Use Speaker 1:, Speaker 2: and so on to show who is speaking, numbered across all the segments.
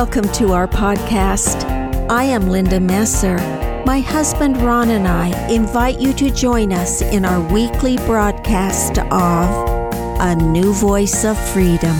Speaker 1: Welcome to our podcast. I am Linda Messer. My husband Ron and I invite you to join us in our weekly broadcast of A New Voice of Freedom.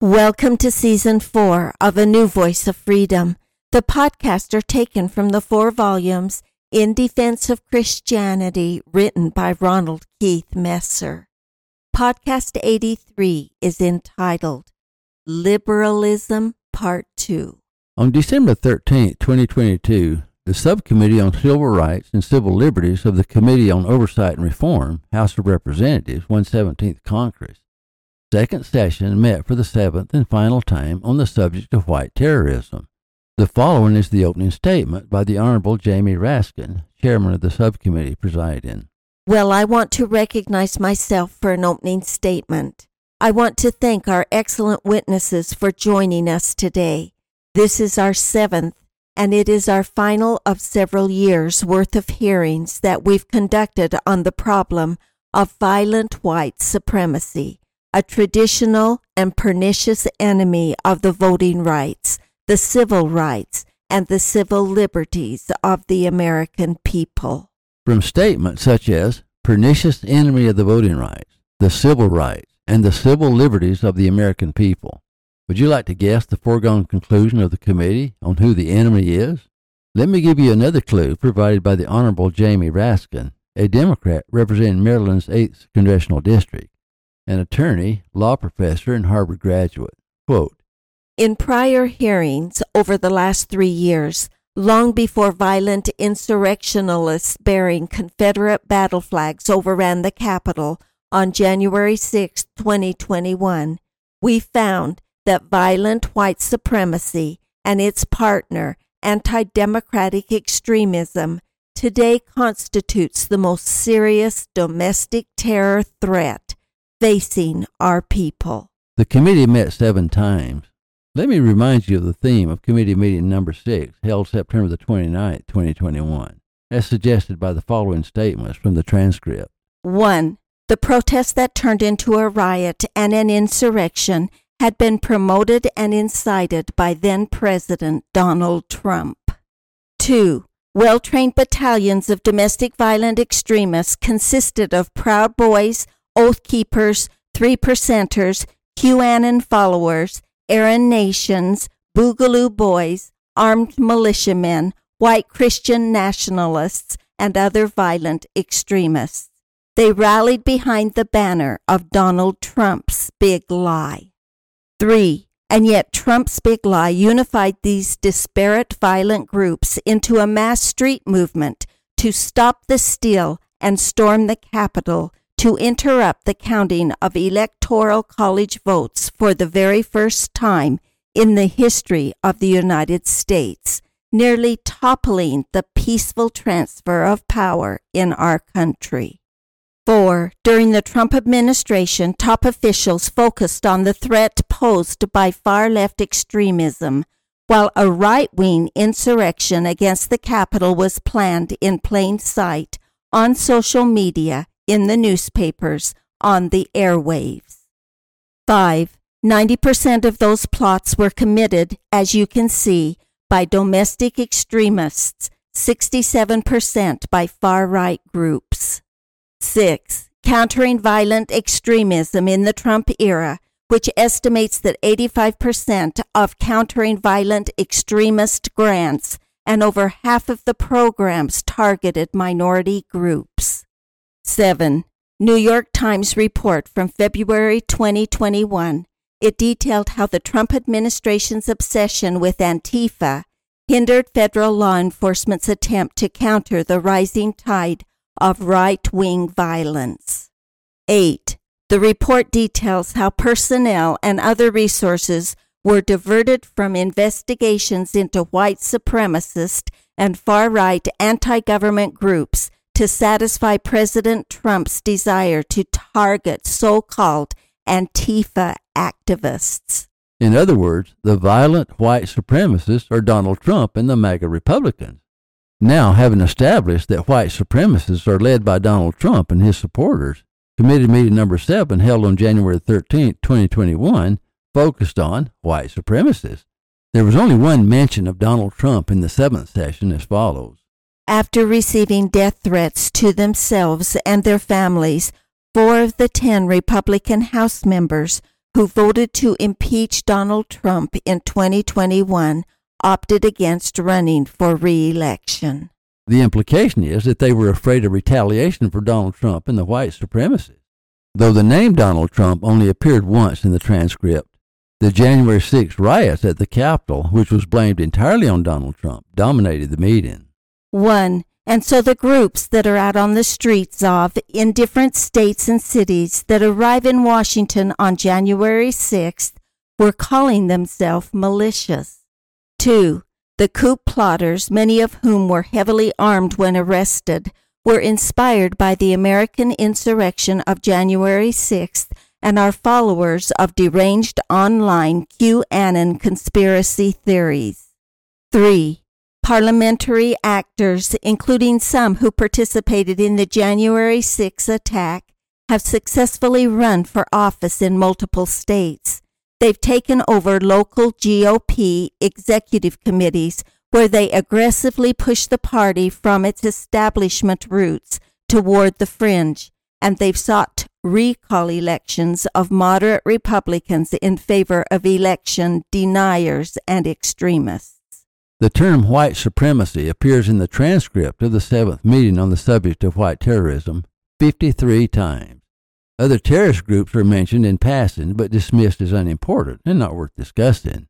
Speaker 1: Welcome to season four of A New Voice of Freedom. The podcasts are taken from the four volumes In Defense of Christianity written by Ronald Keith Messer. Podcast 83 is entitled Liberalism Part 2.
Speaker 2: On December 13, 2022, the Subcommittee on Civil Rights and Civil Liberties of the Committee on Oversight and Reform, House of Representatives, 117th Congress, second session met for the seventh and final time on the subject of white terrorism. The following is the opening statement by the Honorable Jamie Raskin, chairman of the subcommittee presiding.
Speaker 1: Well, I want to recognize myself for an opening statement. I want to thank our excellent witnesses for joining us today. This is our seventh, and it is our final of several years worth of hearings that we've conducted on the problem of violent white supremacy a traditional and pernicious enemy of the voting rights, the civil rights, and the civil liberties of the American people.
Speaker 2: From statements such as pernicious enemy of the voting rights, the civil rights, and the civil liberties of the American people. Would you like to guess the foregone conclusion of the committee on who the enemy is? Let me give you another clue provided by the Honorable Jamie Raskin, a Democrat representing Maryland's 8th Congressional District an attorney, law professor, and Harvard graduate. Quote,
Speaker 1: in prior hearings over the last three years, long before violent insurrectionalists bearing Confederate battle flags overran the Capitol on January 6, 2021, we found that violent white supremacy and its partner, anti democratic extremism, today constitutes the most serious domestic terror threat facing our people.
Speaker 2: The committee met seven times. Let me remind you of the theme of committee meeting number six, held September the 29th, 2021, as suggested by the following statements from the transcript.
Speaker 1: 1. The protest that turned into a riot and an insurrection had been promoted and incited by then President Donald Trump. 2. Well trained battalions of domestic violent extremists consisted of Proud Boys, Oath Keepers, Three Percenters, QAnon followers, Aryan Nations, Boogaloo Boys, armed militiamen, white Christian nationalists, and other violent extremists. They rallied behind the banner of Donald Trump's big lie. 3. And yet Trump's big lie unified these disparate violent groups into a mass street movement to stop the steal and storm the Capitol to interrupt the counting of electoral college votes for the very first time in the history of the United States, nearly toppling the peaceful transfer of power in our country. 4. During the Trump administration, top officials focused on the threat posed by far left extremism, while a right wing insurrection against the Capitol was planned in plain sight on social media in the newspapers, on the airwaves. 5. 90% of those plots were committed, as you can see, by domestic extremists, 67% by far right groups. 6. Countering violent extremism in the Trump era, which estimates that 85% of countering violent extremist grants and over half of the programs targeted minority groups. 7. New York Times report from February 2021. It detailed how the Trump administration's obsession with Antifa hindered federal law enforcement's attempt to counter the rising tide of right wing violence. 8. The report details how personnel and other resources were diverted from investigations into white supremacist and far right anti government groups to satisfy President Trump's desire to target so called Antifa activists.
Speaker 2: In other words, the violent white supremacists are Donald Trump and the MAGA Republicans. Now, having established that white supremacists are led by Donald Trump and his supporters, committee meeting number seven, held on January 13, 2021, focused on white supremacists. There was only one mention of Donald Trump in the seventh session as follows.
Speaker 1: After receiving death threats to themselves and their families, four of the ten Republican House members who voted to impeach Donald Trump in 2021 opted against running for reelection.
Speaker 2: The implication is that they were afraid of retaliation for Donald Trump and the white supremacists. Though the name Donald Trump only appeared once in the transcript, the January 6 riots at the Capitol, which was blamed entirely on Donald Trump, dominated the meeting.
Speaker 1: 1. And so the groups that are out on the streets of in different states and cities that arrive in Washington on January 6th were calling themselves malicious. 2. The coup plotters, many of whom were heavily armed when arrested, were inspired by the American insurrection of January 6th and are followers of deranged online QAnon conspiracy theories. 3. Parliamentary actors, including some who participated in the January 6 attack, have successfully run for office in multiple states. They've taken over local GOP executive committees where they aggressively push the party from its establishment roots toward the fringe, and they've sought recall elections of moderate Republicans in favor of election deniers and extremists.
Speaker 2: The term white supremacy appears in the transcript of the seventh meeting on the subject of white terrorism 53 times. Other terrorist groups are mentioned in passing, but dismissed as unimportant and not worth discussing.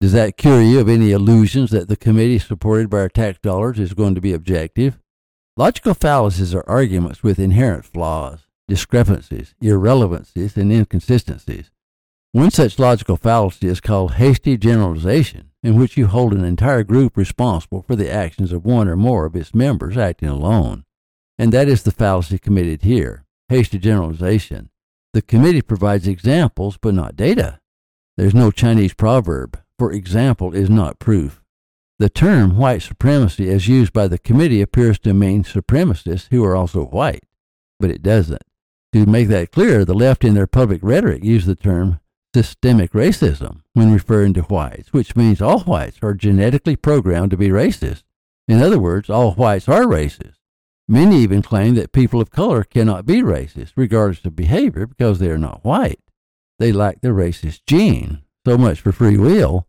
Speaker 2: Does that cure you of any illusions that the committee supported by our tax dollars is going to be objective? Logical fallacies are arguments with inherent flaws, discrepancies, irrelevancies, and inconsistencies. One such logical fallacy is called hasty generalization, in which you hold an entire group responsible for the actions of one or more of its members acting alone. And that is the fallacy committed here hasty generalization. The committee provides examples but not data. There's no Chinese proverb, for example is not proof. The term white supremacy as used by the committee appears to mean supremacists who are also white, but it doesn't. To make that clear, the left in their public rhetoric use the term systemic racism when referring to whites, which means all whites are genetically programmed to be racist. In other words, all whites are racist. Many even claim that people of color cannot be racist, regardless of behavior, because they are not white. They lack the racist gene. So much for free will.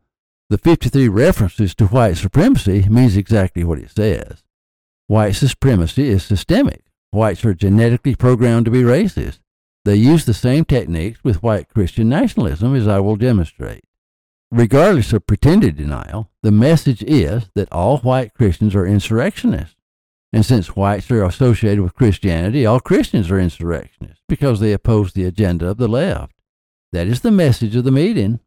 Speaker 2: The 53 references to white supremacy means exactly what it says. White supremacy is systemic. Whites are genetically programmed to be racist. They use the same techniques with white Christian nationalism, as I will demonstrate. Regardless of pretended denial, the message is that all white Christians are insurrectionists. And since whites are associated with Christianity, all Christians are insurrectionists because they oppose the agenda of the left. That is the message of the meeting.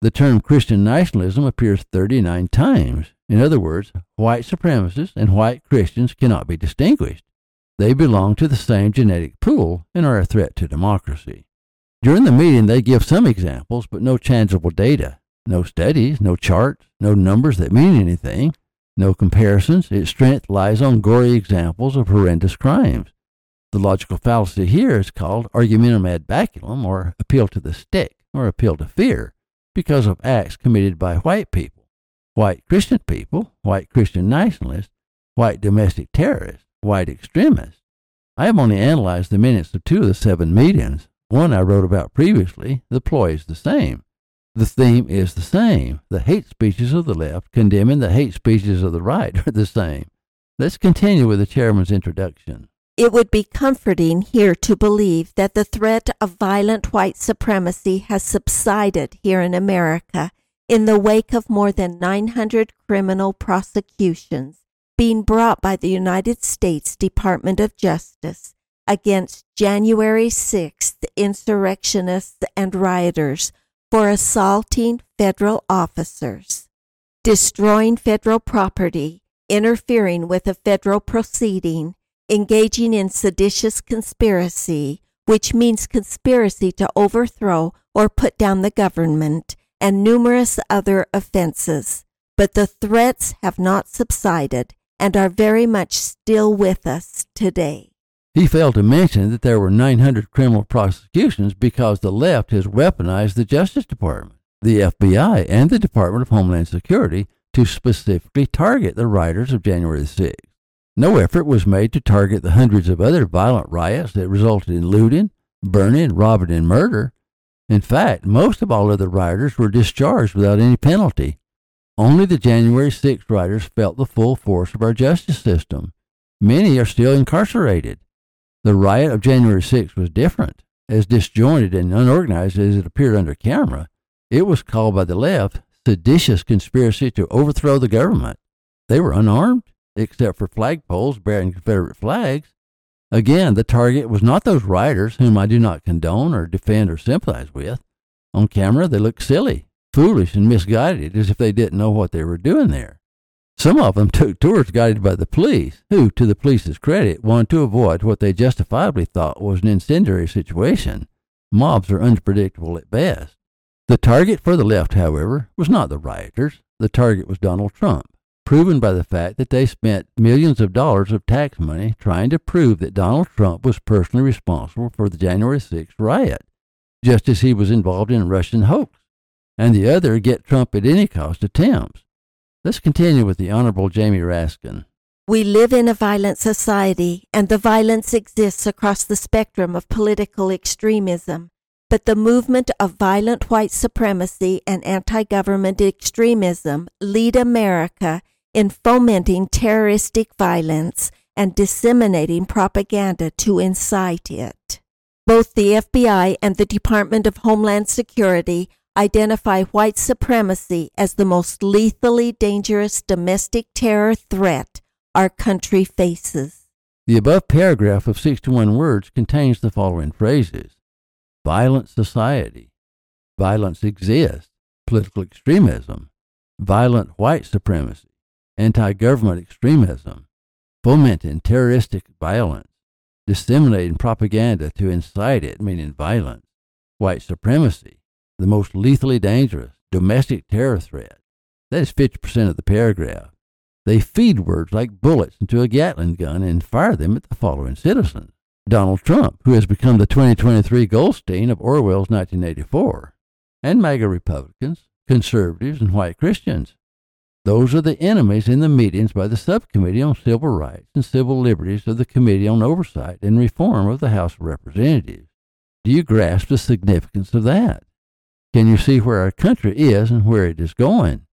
Speaker 2: The term Christian nationalism appears 39 times. In other words, white supremacists and white Christians cannot be distinguished. They belong to the same genetic pool and are a threat to democracy. During the meeting, they give some examples, but no tangible data, no studies, no charts, no numbers that mean anything. No comparisons, its strength lies on gory examples of horrendous crimes. The logical fallacy here is called argumentum ad baculum, or appeal to the stick, or appeal to fear, because of acts committed by white people, white Christian people, white Christian nationalists, white domestic terrorists, white extremists. I have only analyzed the minutes of two of the seven meetings. One I wrote about previously. The ploy is the same. The theme is the same. The hate speeches of the left condemning the hate speeches of the right are the same. Let's continue with the chairman's introduction.
Speaker 1: It would be comforting here to believe that the threat of violent white supremacy has subsided here in America in the wake of more than 900 criminal prosecutions being brought by the United States Department of Justice against January 6th insurrectionists and rioters for assaulting federal officers, destroying federal property, interfering with a federal proceeding, engaging in seditious conspiracy, which means conspiracy to overthrow or put down the government, and numerous other offenses. But the threats have not subsided, and are very much still with us today.
Speaker 2: He failed to mention that there were 900 criminal prosecutions because the left has weaponized the Justice Department, the FBI, and the Department of Homeland Security to specifically target the rioters of January 6th. No effort was made to target the hundreds of other violent riots that resulted in looting, burning, robbing, and murder. In fact, most of all other rioters were discharged without any penalty. Only the January 6th rioters felt the full force of our justice system. Many are still incarcerated. The riot of January 6th was different. As disjointed and unorganized as it appeared under camera, it was called by the left seditious conspiracy to overthrow the government. They were unarmed, except for flagpoles bearing Confederate flags. Again, the target was not those rioters whom I do not condone or defend or sympathize with. On camera, they looked silly, foolish, and misguided, as if they didn't know what they were doing there. Some of them took tours guided by the police, who, to the police's credit, wanted to avoid what they justifiably thought was an incendiary situation. Mobs are unpredictable at best. The target for the left, however, was not the rioters. The target was Donald Trump, proven by the fact that they spent millions of dollars of tax money trying to prove that Donald Trump was personally responsible for the January 6th riot, just as he was involved in Russian hoax, and the other get Trump at any cost attempts. Let's continue with the Honorable Jamie Raskin.
Speaker 1: We live in a violent society, and the violence exists across the spectrum of political extremism. But the movement of violent white supremacy and anti government extremism lead America in fomenting terroristic violence and disseminating propaganda to incite it. Both the FBI and the Department of Homeland Security identify white supremacy as the most lethally dangerous domestic terror threat our country faces.
Speaker 2: The above paragraph of 61 words contains the following phrases. Violent society, violence exists, political extremism, violent white supremacy, anti government extremism, fomenting terroristic violence, disseminating propaganda to incite it, meaning violence, white supremacy, the most lethally dangerous domestic terror threat. That is 50% of the paragraph. They feed words like bullets into a Gatling gun and fire them at the following citizens Donald Trump, who has become the 2023 Goldstein of Orwell's 1984, and MAGA Republicans, conservatives, and white Christians. Those are the enemies in the meetings by the Subcommittee on Civil Rights and Civil Liberties of the Committee on Oversight and Reform of the House of Representatives. Do you grasp the significance of that? Can you see where our country is and where it is going?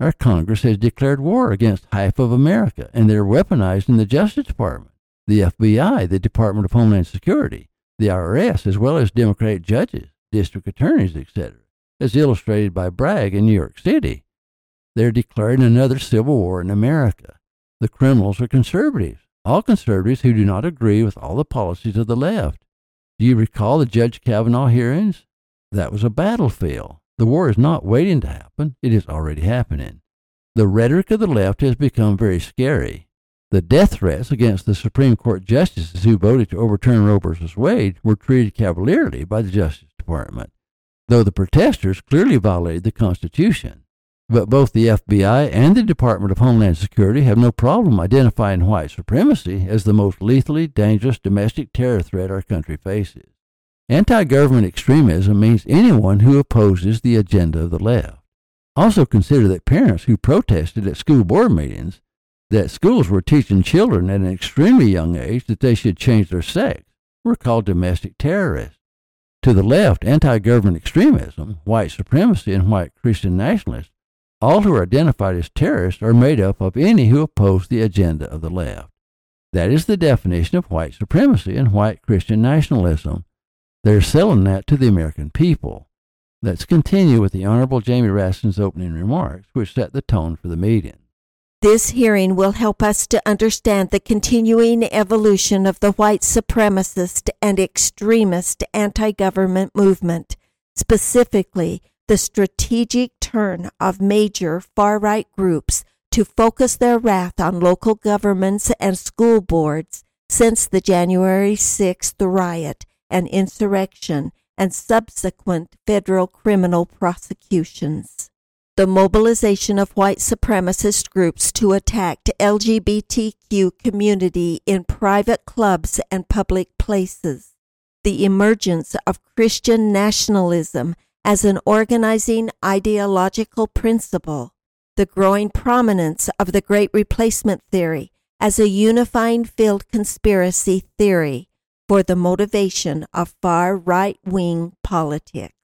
Speaker 2: Our Congress has declared war against half of America, and they're weaponized in the Justice Department, the FBI, the Department of Homeland Security, the IRS, as well as Democratic judges, district attorneys, etc., as illustrated by Bragg in New York City. They're declaring another civil war in America. The criminals are conservatives, all conservatives who do not agree with all the policies of the left. Do you recall the Judge Kavanaugh hearings? That was a battlefield. The war is not waiting to happen, it is already happening. The rhetoric of the left has become very scary. The death threats against the Supreme Court justices who voted to overturn Roe v. Wade were treated cavalierly by the Justice Department, though the protesters clearly violated the Constitution. But both the FBI and the Department of Homeland Security have no problem identifying white supremacy as the most lethally dangerous domestic terror threat our country faces. Anti government extremism means anyone who opposes the agenda of the left. Also consider that parents who protested at school board meetings that schools were teaching children at an extremely young age that they should change their sex were called domestic terrorists. To the left, anti government extremism, white supremacy, and white Christian nationalists, all who are identified as terrorists are made up of any who oppose the agenda of the left. That is the definition of white supremacy and white Christian nationalism they're selling that to the American people. Let's continue with the Honorable Jamie Raskin's opening remarks, which set the tone for the meeting.
Speaker 1: This hearing will help us to understand the continuing evolution of the white supremacist and extremist anti government movement, specifically the strategic turn of major far right groups to focus their wrath on local governments and school boards since the January 6th riot and insurrection and subsequent federal criminal prosecutions. the mobilization of white supremacist groups to attack LGBTQ community in private clubs and public places, the emergence of Christian nationalism as an organizing ideological principle, the growing prominence of the Great Replacement Theory as a unifying field conspiracy theory for the motivation of far right wing politics.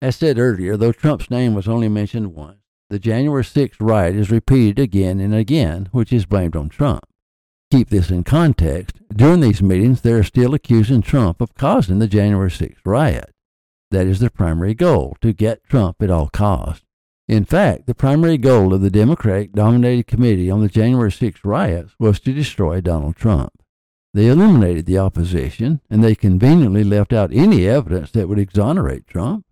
Speaker 2: As said earlier, though Trump's name was only mentioned once, the January 6th riot is repeated again and again, which is blamed on Trump. Keep this in context. During these meetings, they are still accusing Trump of causing the January 6th riot. That is their primary goal, to get Trump at all costs. In fact, the primary goal of the Democratic dominated committee on the January 6th riots was to destroy Donald Trump. They eliminated the opposition, and they conveniently left out any evidence that would exonerate Trump.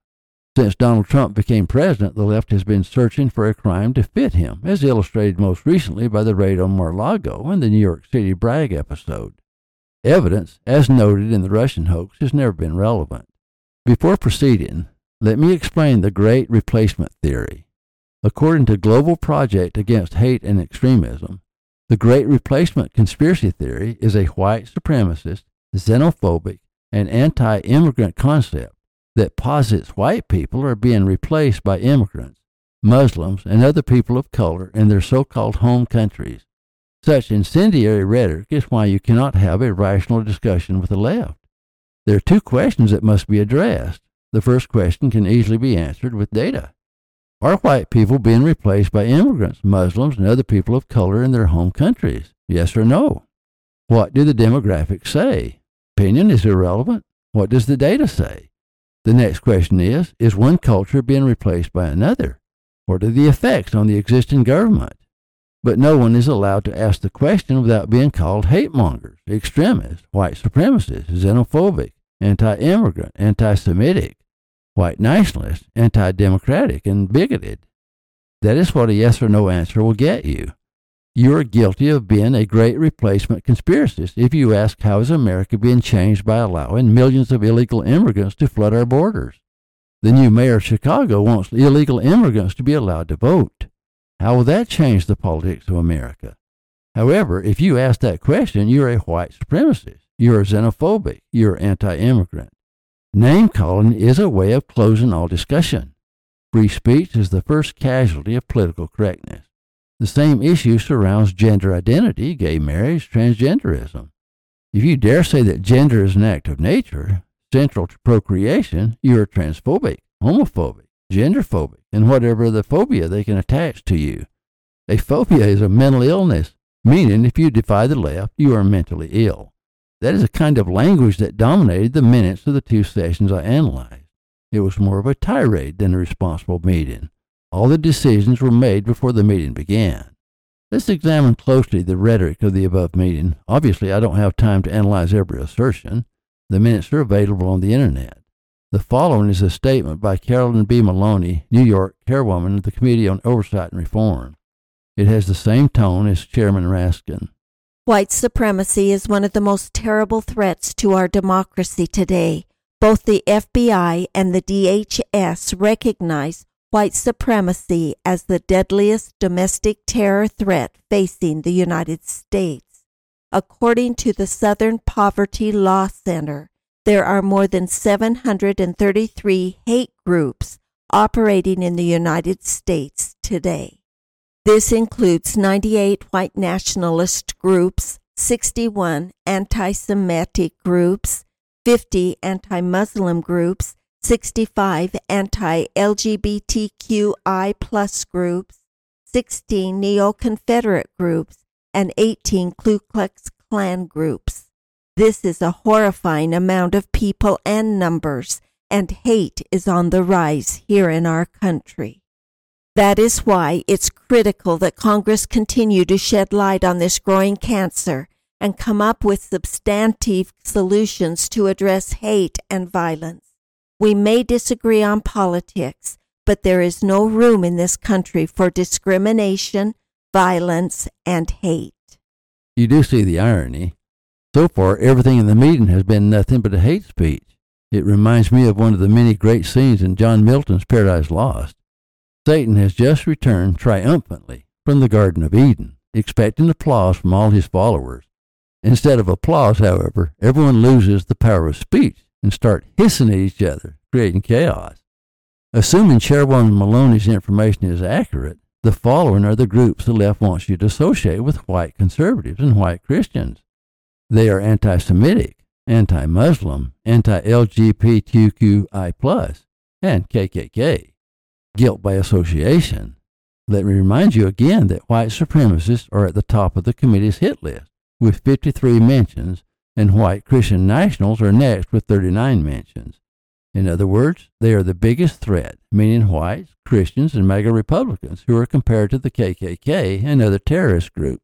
Speaker 2: Since Donald Trump became president, the left has been searching for a crime to fit him, as illustrated most recently by the raid on Mar-a-Lago and the New York City Bragg episode. Evidence, as noted in the Russian hoax, has never been relevant. Before proceeding, let me explain the Great Replacement Theory. According to Global Project Against Hate and Extremism, the Great Replacement Conspiracy Theory is a white supremacist, xenophobic, and anti immigrant concept that posits white people are being replaced by immigrants, Muslims, and other people of color in their so called home countries. Such incendiary rhetoric is why you cannot have a rational discussion with the left. There are two questions that must be addressed. The first question can easily be answered with data. Are white people being replaced by immigrants, Muslims, and other people of color in their home countries? Yes or no? What do the demographics say? Opinion is irrelevant. What does the data say? The next question is Is one culture being replaced by another? What are the effects on the existing government? But no one is allowed to ask the question without being called hate mongers, extremists, white supremacists, xenophobic, anti immigrant, anti Semitic, white nationalist, anti democratic, and bigoted. That is what a yes or no answer will get you. You are guilty of being a great replacement conspiracist if you ask how is America being changed by allowing millions of illegal immigrants to flood our borders. The new mayor of Chicago wants illegal immigrants to be allowed to vote. How will that change the politics of America? However, if you ask that question, you're a white supremacist, you're xenophobic, you're anti immigrant. Name calling is a way of closing all discussion. Free speech is the first casualty of political correctness. The same issue surrounds gender identity, gay marriage, transgenderism. If you dare say that gender is an act of nature, central to procreation, you are transphobic, homophobic, genderphobic, and whatever the phobia they can attach to you. A phobia is a mental illness, meaning if you defy the left, you are mentally ill. That is a kind of language that dominated the minutes of the two sessions I analyzed. It was more of a tirade than a responsible meeting. All the decisions were made before the meeting began. Let's examine closely the rhetoric of the above meeting. Obviously, I don't have time to analyze every assertion. The minutes are available on the internet. The following is a statement by Carolyn B. Maloney, New York, chairwoman of the Committee on Oversight and Reform. It has the same tone as Chairman Raskin.
Speaker 1: White supremacy is one of the most terrible threats to our democracy today. Both the FBI and the DHS recognize white supremacy as the deadliest domestic terror threat facing the United States. According to the Southern Poverty Law Center, there are more than 733 hate groups operating in the United States today. This includes 98 white nationalist groups, 61 anti Semitic groups, 50 anti Muslim groups, 65 anti-LGBTQI plus groups, 16 neo-Confederate groups, and 18 Ku Klux Klan groups. This is a horrifying amount of people and numbers, and hate is on the rise here in our country. That is why it's critical that Congress continue to shed light on this growing cancer and come up with substantive solutions to address hate and violence. We may disagree on politics, but there is no room in this country for discrimination, violence, and hate.
Speaker 2: You do see the irony. So far, everything in the meeting has been nothing but a hate speech. It reminds me of one of the many great scenes in John Milton's Paradise Lost. Satan has just returned triumphantly from the Garden of Eden, expecting applause from all his followers. Instead of applause, however, everyone loses the power of speech and start hissing at each other, creating chaos. Assuming Chairwoman Maloney's information is accurate, the following are the groups the left wants you to associate with white conservatives and white Christians. They are anti Semitic, anti Muslim, anti LGBTQI, and KKK. Guilt by association. Let me remind you again that white supremacists are at the top of the committee's hit list with 53 mentions, and white Christian nationals are next with 39 mentions. In other words, they are the biggest threat, meaning whites, Christians, and MAGA Republicans who are compared to the KKK and other terrorist groups.